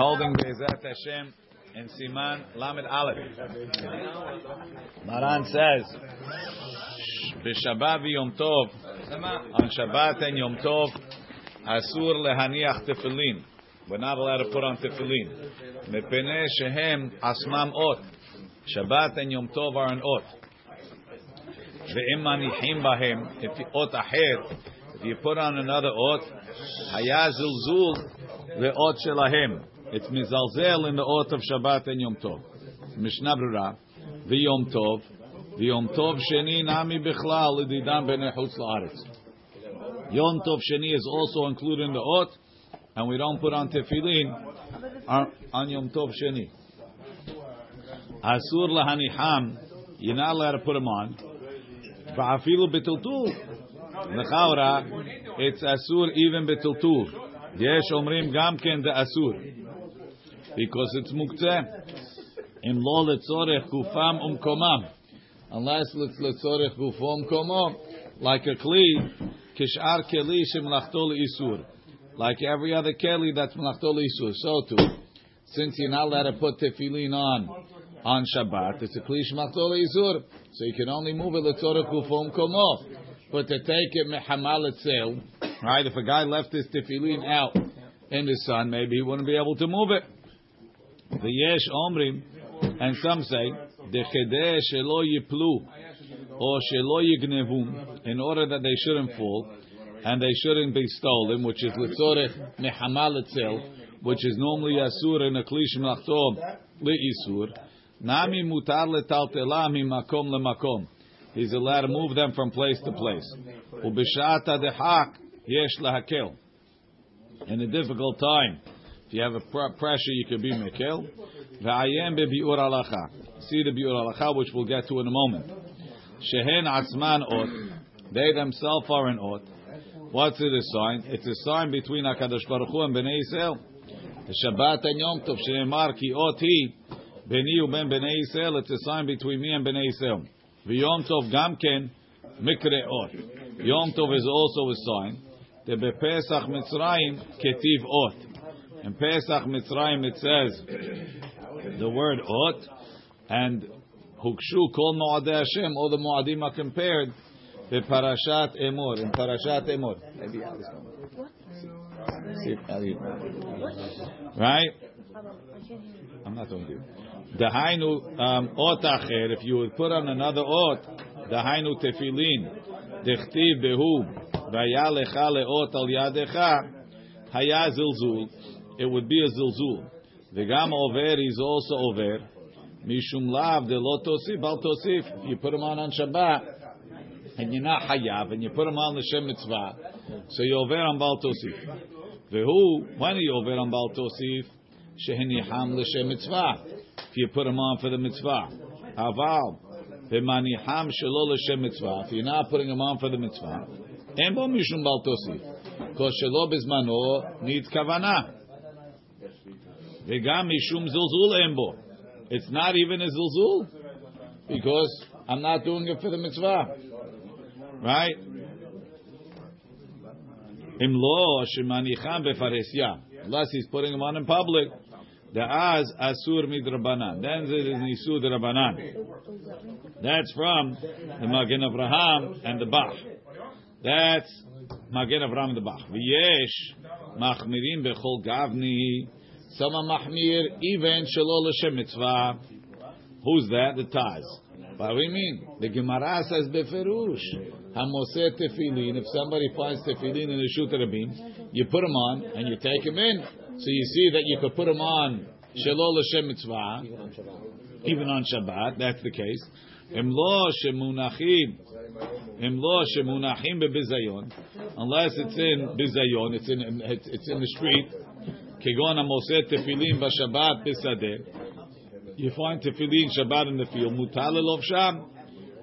holding Be'ezat Hashem and Siman Lamed Aleph. Maran says, B'Shabbat Yom Tov, on Shabbat and Yom Tov, Asur lehaniach tefillin. We're not allowed to put on tefillin. Mepene shehem asmam ot. Shabbat and Yom Tov are an ot. Ve'im manichim bahem, ot aher, if you put on another ot, haya zulzul le'ot shelahem. It's mizalzel in the ot of Shabbat and Yom Tov. Mishnah Brura, Yom Tov, v'Yom Tov sheni nami bichlal l'didam b'nei chutz la'aretz. Yom Tov sheni is also included in the ot, and we don't put on tefillin on, Yom Tov sheni. Asur lahaniham, you're not allowed to put them on. Va'afilu b'tiltul. Nechaura, it's asur even b'tiltul. Yesh omrim gam ken de asur. Because it's muktzeh. Im lo letzorech gufam umkomam. Unless it's letzorech gufam komam. Like a kli, kishar keli shemlachtol isur. Like every other keli that's mlachtol isur. So too, since you're not allowed to put tefillin on, on Shabbat, it's a kli shemlachtol isur. So you can only move it letzorech gufam komam. But to take it mehamal etzel, right? If a guy left his tefillin out in the sun, maybe he wouldn't be able to move it. The yesh omrim, and some say dechedeh shelo yiplu or shelo yignevu, in order that they shouldn't fall and they shouldn't be stolen, which is litzorech mehamal itself, which is normally asur in a klish mlachtom leisur. Nami mutar letaltela makom lemakom. He's allowed to move them from place to place. Ubishata dehak yesh lahakel. In a difficult time, if you have a pr- pressure, you can be mekel. V'ayem bebiur alacha. See the biur halacha, which we'll get to in a moment. Shehen atzman ot. They themselves are an ot. What's it a sign? It's a sign between Hakadosh Baruch Hu and Bnei Yisrael. The Shabbat and Yom Tov shenemar ki ot hi beni uben Bnei Yisrael. It's a sign between me and Bnei Yisrael. V'Yom Tov gamken mikre ot. Yom Tov is also a sign. The bepesach Mitzrayim ketiv ot. In Pesach Mitzrayim it says the word ot and hukshu kol moadei Hashem. All the moadim are compared. The Parashat Emor in Parashat Emor. Right? I'm not talking to you. The Hainu um, ot acher. If you would put on another ot, the Hainu tefillin. Dechtiv behu vaya lecha leot al yadecha haya zilzul. It would be a zilzul. V'gam over is also over. Mishum lav de lotosif bal tosif. You put them on on Shabbat and you're not hayav and you put them on the Shem mitzvah, so you over on bal tosif. Vehu when you over on bal tosif sheheniham l'shem mitzvah. If you put them on for the mitzvah, aval v'maniham shelo l'shem mitzvah. If you're not putting them on for the mitzvah, en bo mishum bal tosif. Because shelo bizmano needs kavanah. It's not even a zilzul because I'm not doing it for the mitzvah. Right? Unless he's putting them on in public. The az asur midrabanan. Then it is nisud drabanan. That's from the Magen Avraham and the Bach. That's Magen Avraham and the Bach. V'yesh machmirim bechol gavni. Some are mahmir even shelo l'shem mitzvah. Who's that? The Taz. What do we mean? The Gemara says beferush. Hamoseh tefillin. If somebody finds tefillin in the Shut Rabin, you put them on and you take them in. So you see that you could put them on shelo l'shem mitzvah, even on Shabbat. That's the case. Im lo shemunachim, im lo shemunachim bebizayon. Unless it's in bizayon, it's in it's, it's in the street. Kegon hamoseh tefillin b'Shabbat bisadeh. You find tefillin Shabbat in the field. Mutal sham.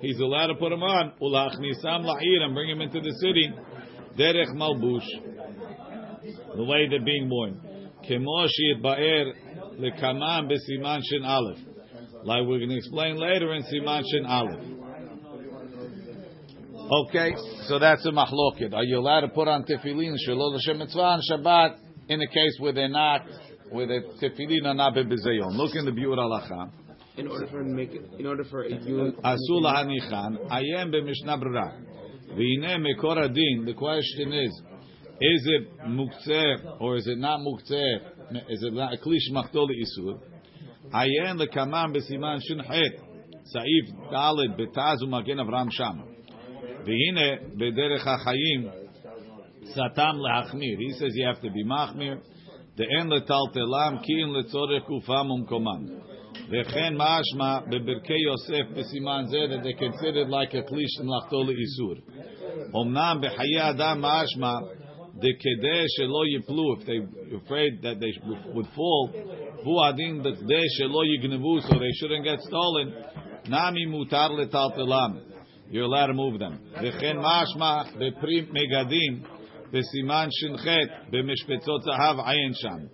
He's allowed to put them on. Ulachnisam la'ir and bring him into the city. Derech malbush. The way they're being worn. Kemoshi ba'er lekamam b'siman shin aleph. Like we're going to explain later in siman shin aleph. Okay, so that's a machloket. Are you allowed to put on tefillin shalol l'shem mitzvah on Shabbat in a case where they're not where the tefillin are not bebizayon. Look in the Biur Halacha. In order for make it, in order for you uh, Asul hanichan. Ayem b'mishnah brera. V'ine mekor adin. The question is, is it muktzeh or is it not muktzeh? Is it not a klish machtol isur? Ayen lekamam b'siman shin het. Saif Dalet betaz u'magen Avraham Sham. V'hine b'derech hachayim satam leachmir. He says you have to be machmir. De'en letaltelam ki'in letzorech ufam umkomam. V'chen mashma bebirkei Yosef b'siman zeh that they considered like a klish in lachtol isur. Omnam b'chayei adam mashma the kedeh shelo yiplu if they afraid that they would fall. Hu adin the kedeh shelo yignevu so they shouldn't get stolen. Nami mutar letaltelam. You're allowed to move them. V'chen mashma beprim megadim b'siman shinchet b'mishpetzot zahav ayin sham.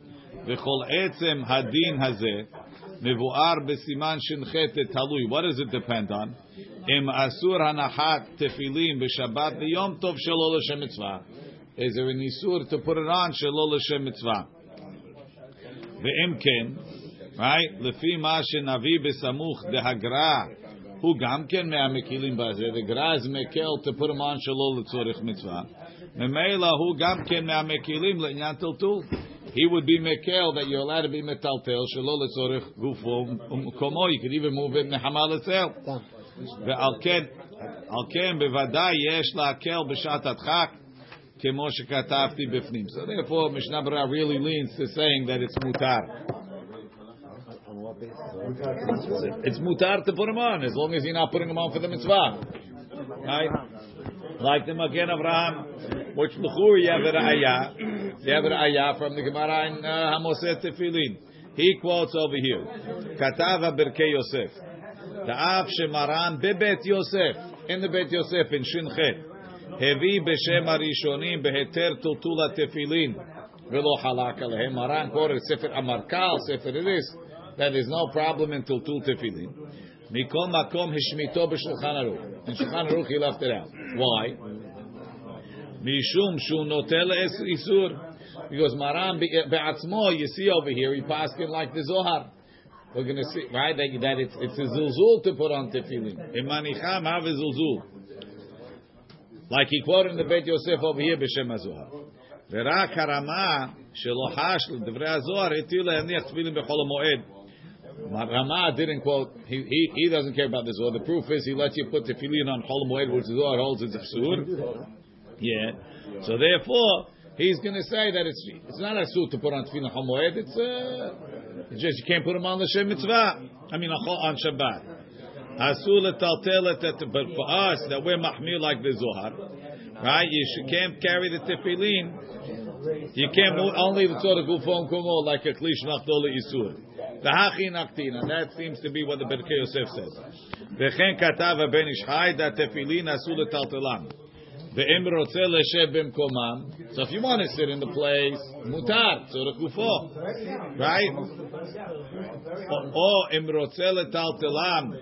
V'chol etzem hadin hazeh מבואר בסימן ש"ח תלוי. What does it depend on? אם אסור הנחת תפילין בשבת ביום טוב שלא לשם מצווה. Is there an isur to put it on שלא לשם מצווה? ואם כן, right? לפי מה שנביא בסמוך דהגרא, הוא גם כן מהמקילים בזה, the גרא is מקל to put him on שלא לצורך מצווה. ממילא הוא גם כן מהמקילים לעניין טלטול. He would be mekel that you're allowed to be metaltel shelo letzorich gufo komo. You could even move it nehamal etzel. ועל כן, על כן בוודאי יש להקל בשעת הדחק כמו שכתבתי בפנים. So therefore, Mishnah Berurah really leans to saying that it's mutar. It's mutar to put him on, as long as you're not putting him on for the mitzvah. Right? Like the Magen Avraham, which l'churi yaver have an ayah, you ayah from the Gemara in uh, Hamoset Tefillin. He quotes over here, Katava Birkei Yosef, Ta'av Shemaran Bebet Yosef, in the Bet Yosef, in Shinchet, Hevi Beshem Arishonim Beheter Tutula Tefillin, Velo Halak Alehem, Maran quoted Sefer Amarkal, Sefer It is that there's no problem in Tutul Tefillin. Mikol Makom Hishmito B'Shulchan Aruch. In Shulchan Aruch he left it out. Why? משום שהוא נוטה לאיסור. Because Maran בעצמו, you see over here, he passed him like the Zohar. We're going to see, right, that, that it's, it's a zilzul to put on tefillin. In Manicham have a zilzul. Like he quoted in the Beit Yosef over here, B'Shem HaZohar. ורק הרמה שלא חש לדברי הזוהר הטיל להניח תפילין בחול המועד. Rama didn't quote, he, he, he doesn't care about the Zohar. The proof is he lets you put tefillin on Chol Moed, which the Zohar holds is Asur. yeah. So therefore, he's going to say that it's it's not Asur to put on tefillin Chol Moed, it's, uh, it's just you can't put them on the Shem Mitzvah. I mean, on Shabbat. Asur letaltel et but for us that we're mahmir like the Zohar, right? You should, can't carry the tefillin. You can't move, only the sort of gufon kumo like a klish nachtol isur. The hachi naktina. That seems to be what the Birkei Yosef says. V'chen katav ben ishchai that tefillin asur letaltelam. So if you want to sit in the place, mutar, tzorah kufo. Right? Or im rotze letaltelam.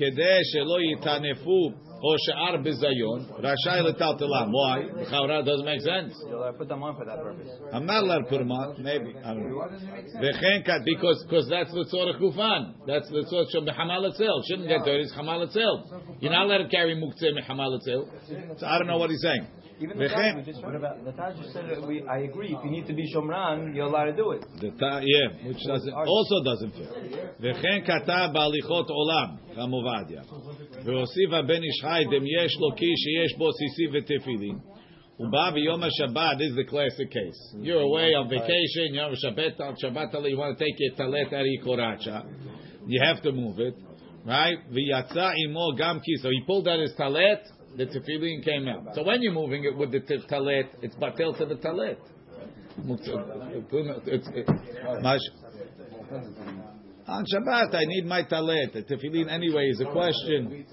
כדי שלא יטנפו או שאר ביזיון, רשאי לטלטלם. Why? Chavra doesn't make sense. put them on for that purpose. I'm not allowed to put them on. Maybe. I don't know. וכן, because, because that's the tzorach gufan. That's the tzorach של בחמל itself. Shouldn't get dirty, it's chamal itself. You're not allowed to carry muktzeh mechamal itself. So I don't know what he's saying. Even the Taj, we just, what about the Taj just said that we, I agree. If you need to be Shomran, you're allowed to do it. The ta, yeah, which doesn't also doesn't fit. וכן כתב בהליכות עולם, רם עובדיה, והוסיף הבן איש Ha'edim yesh loki sheyesh bo sisi v'tefilin. Uba v'yom Shabbat is the classic case. You're away on vacation, you're on Shabbat, on Shabbat, you want to take your talet ari koracha. You have to move it. Right? V'yatza imo gamki. So he pulled out his talet, the tefillin came out. So when you're moving it with the talet, it's batel to the talet. Uh, uh, it's, uh, it's, it's, on Shabbat, I need my talet. The tefillin anyway is a question.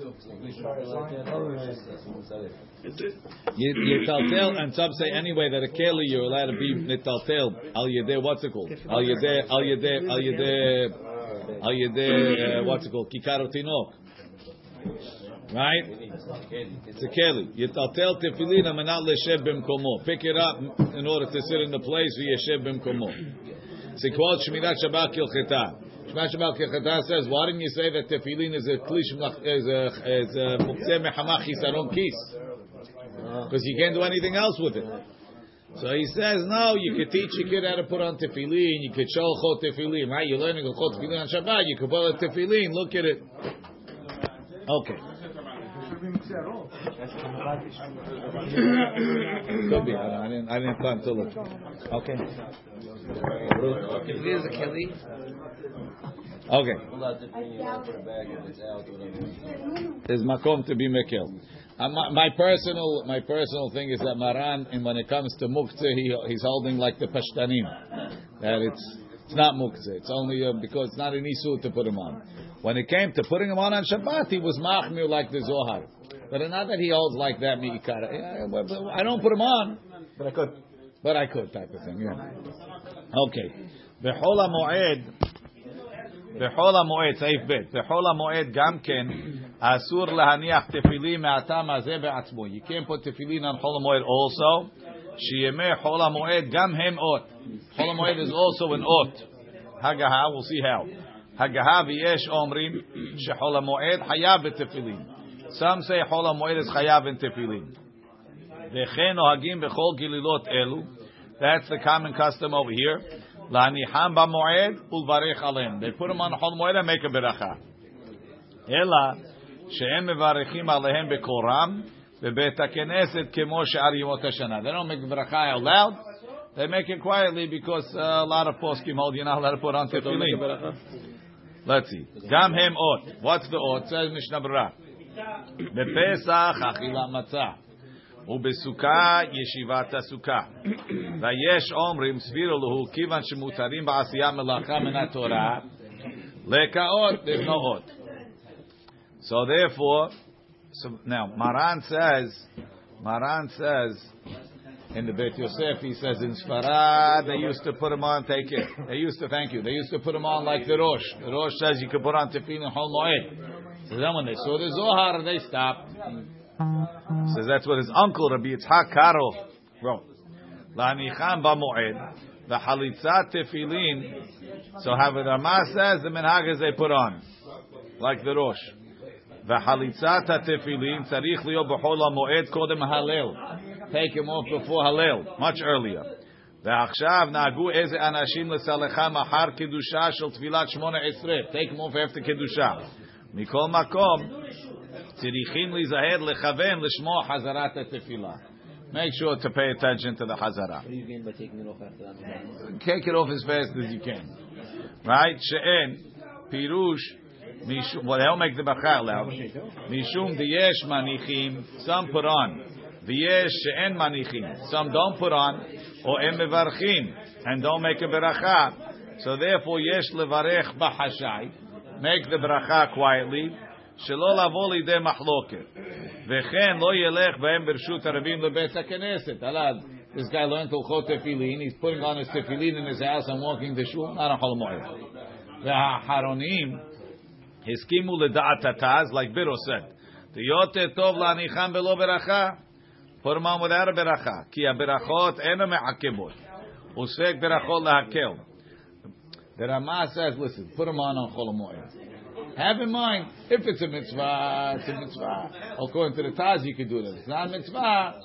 You, taltel, and some say anyway that a keli you're allowed to be nitaltel al yedeh. What's it called? Al yedeh, al yedeh, al yedeh, al yedeh. Uh, what's it called? Kikaro tinok. Right? It's a keli. Yitaltel tefillin amenat leshev b'mkomo. Pick it up in order to sit in the place v'yeshev b'mkomo. So he quotes Shmirat Shabbat Kilcheta. Shabbat Kilcheta says, why didn't you say that tefillin is a klish is a is a muktzeh mechamach chisaron kis? Because you can't do anything else with it. So he says, no, you could teach your kid how to put on tefillin. You could show chot tefillin, right? You're learning chot tefillin on Shabbat. You could put on tefillin. Look at it. Okay. Could be. I didn't. I didn't plan to look. Okay. If there's a Okay. There's makom to be mekel. Uh, my, my personal my personal thing is that Maran, and when it comes to muktzeh, he, he's holding like the pashtanim. That it's it's not muktzeh. It's only uh, because it's not an isur to put him on. When it came to putting him on on Shabbat, he was machmir like the Zohar. But not that he holds like that mi'ikara. I don't put him on, But I could. but I could type of thing. Yeah. Okay. Bechol moed. בכל המועד, סעיף ב', בכל המועד גם כן אסור להניח תפילין מהטעם הזה בעצמו. You can't put תפילין on חול המועד also, שימי חול המועד גם הם אות. חול המועד is also an אות. הגהה, we'll see how. הגהה ויש אומרים שחול המועד חייב בתפילין. Some say חול המועד is חייב in תפילין. וכן נוהגים בכל גלילות אלו. That's the common custom over here. Laniham alim. They put them on the Moed and make a beracha. She'em alehem bekoram hakeneset kemo she'ar hashana. They don't make beracha out loud. They make it quietly because uh, a lot of poskim hold you're not allowed to put on tefillin. Let's see. Gam hem ot. What's the ot? Says Mishnah Berurah. Bepesach achila matzah. ובסוכה ישיבת הסוכה. ויש אומרים סבירו לו כיוון שמותרים בעשייה מלאכה מן התורה לקאות there's no אות. So therefore, so now Maran says, Maran says in the Beit Yosef, he says in Sfarad they used to put him on. Take it. They used to thank you. They used to put him on like the Rosh. The Rosh says you could put on tefillin and Hol Moed. So then when they saw the Zohar, they stopped. Says that's what his uncle Rabbi Yitzhak Karo wrote. La'anicham b'moed v'halitzat tefillin. So how the Rama says the minhag is they put on like the Rosh. V'halitzat tefillin tzarich liyo b'chol ha'moed kodem halel. Take him off before halel, much earlier. ועכשיו נהגו איזה אנשים לסלחם אחר קידושה של תפילת שמונה עשרה. Take him off after קידושה. מכל מקום, Tzirichim lizaher lechaven lishmo hazarat tefillah. Make sure to pay attention to the hazara. What do you gain by taking it off after that? Take it off as fast as you can. Right? She'en pirush What they'll make the bachar loud. Mishum diyesh manichim. Some put on. Diyesh she'en manichim. Some don't put on. Or em mevarchim. And don't make a beracha. So therefore, yesh levarech bahashai. Make the beracha quietly. שלא לבוא לידי מחלוקת. וכן לא ילך בהם ברשות הרבים לבית הכנסת. עליו, this guy learned הלכות תפילין, he's putting on his תפילין in his house and walking to shul, not a חול מועד. והאחרונים הסכימו לדעת התז, like Biro said, תיותר טוב להניחם בלא ברכה, put him on without a ברכה, כי הברכות אינו מעכבות, וספק ברכות להקל. The Rama says, listen, put him on on Chol Moed. have in mind, if it's a mitzvah, it's a mitzvah. According to the Taz, you could do it. If it's not a mitzvah,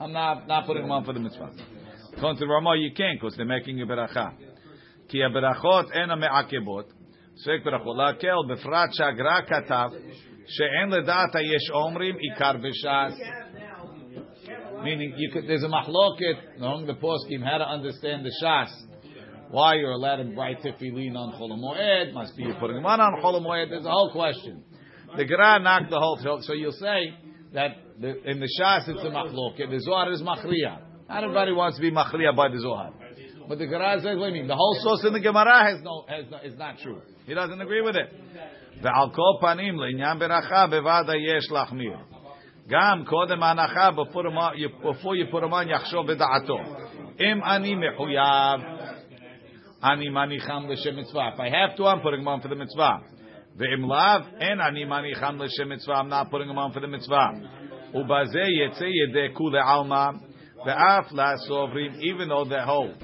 I'm not, not putting them on for the mitzvah. According to Ramah, you can't because they're making a beracha. Ki berachot en ha-me'akebot. Sek berachot. Lakel befrat shagra katav. She'en ledata yesh omrim ikar b'shas. Meaning, you could, there's a machloket. among the poskim how to understand the shas. Why you're allowed to write tefillin on Chol Moed? Must be you're putting them on on Chol Moed. There's a whole question. The Gra knocked the whole. So, so you'll say that the, in the shas it's a mahloket. The Zohar is machriya. Not everybody wants to be machriya by the Zohar. But the Gra says, what do you mean? The whole source in the Gemara has no, has no, is not true. He doesn't agree with it. ועל כל פנים, לעניין ברכה, בוודאי יש להחמיר. גם קודם ההנחה, before you put him on, יחשוב בדעתו. אם אני מחויב, Ani manicham l'shem mitzvah. If I have to, I'm putting them on for the mitzvah. Ve'im lav, en ani manicham l'shem mitzvah. I'm not putting them on for the mitzvah. Ubaze yetze yedeku le'alma. Ve'af la'sovrim, even though they hold.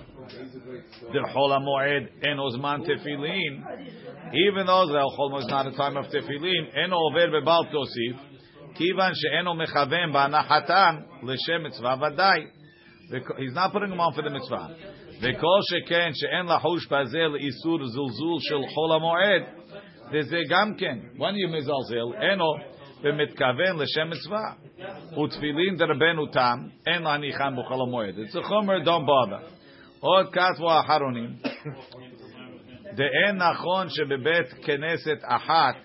Dirchol ha'moed en ozman tefillin. Even though the Zerchol is not a time of tefillin. En over be'bal tosif. Kivan she'eno mechaven ba'anahatan l'shem mitzvah v'dai. He's not putting them on for the mitzvah. וכל שכן שאין לחוש בזה לאיסור זלזול של חול המועד, וזה גם כן, when you מזלזל, אינו במתכוון לשם מצווה. ותפילין דרבנו תם, אין להניחם בחול המועד. It's a חומר, don't bother. עוד כתבו האחרונים, דאין נכון שבבית כנסת אחת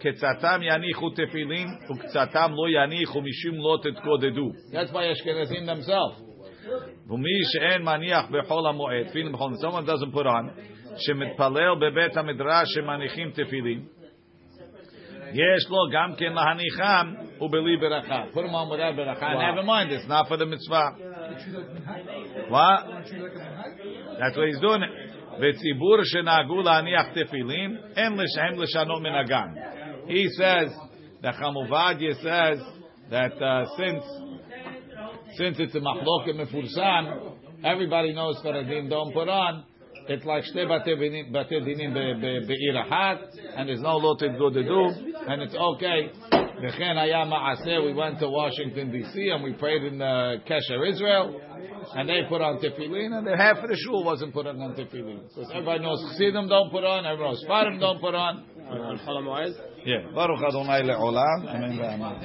קצתם יניחו תפילין וקצתם לא יניחו משום לא תתקודדו. That's why אשכנזים themselves. ומי שאין מניח בחול המועד, תפילין בחול המועד, someone doesn't put on, שמתפלל בבית המדרש שמניחים תפילין, יש לו גם כן להניחם ובלי ברכה. Put him on without ברכה, and never mind, it's not for the mitzvah. What? That's what he's doing. וציבור שנהגו להניח תפילין, אין לשהם לשנות מנהגם. He says, the Chamuvadia says, that uh, since since it's a machloket mefursam, everybody knows Faradim don't put on. It's like shte bate dinim be'ir ahat, and there's no lotet good to do, and it's okay. V'chen haya ma'aseh, we went to Washington D.C. and we prayed in uh, Kesher, Israel, and they put on tefillin, and the half of the shul wasn't put on tefillin. Because everybody knows Chassidim don't put on, everyone knows Farim don't put on. On Chol HaMoed? Yeah. Baruch Adonai le'olam. Amen ve'amen.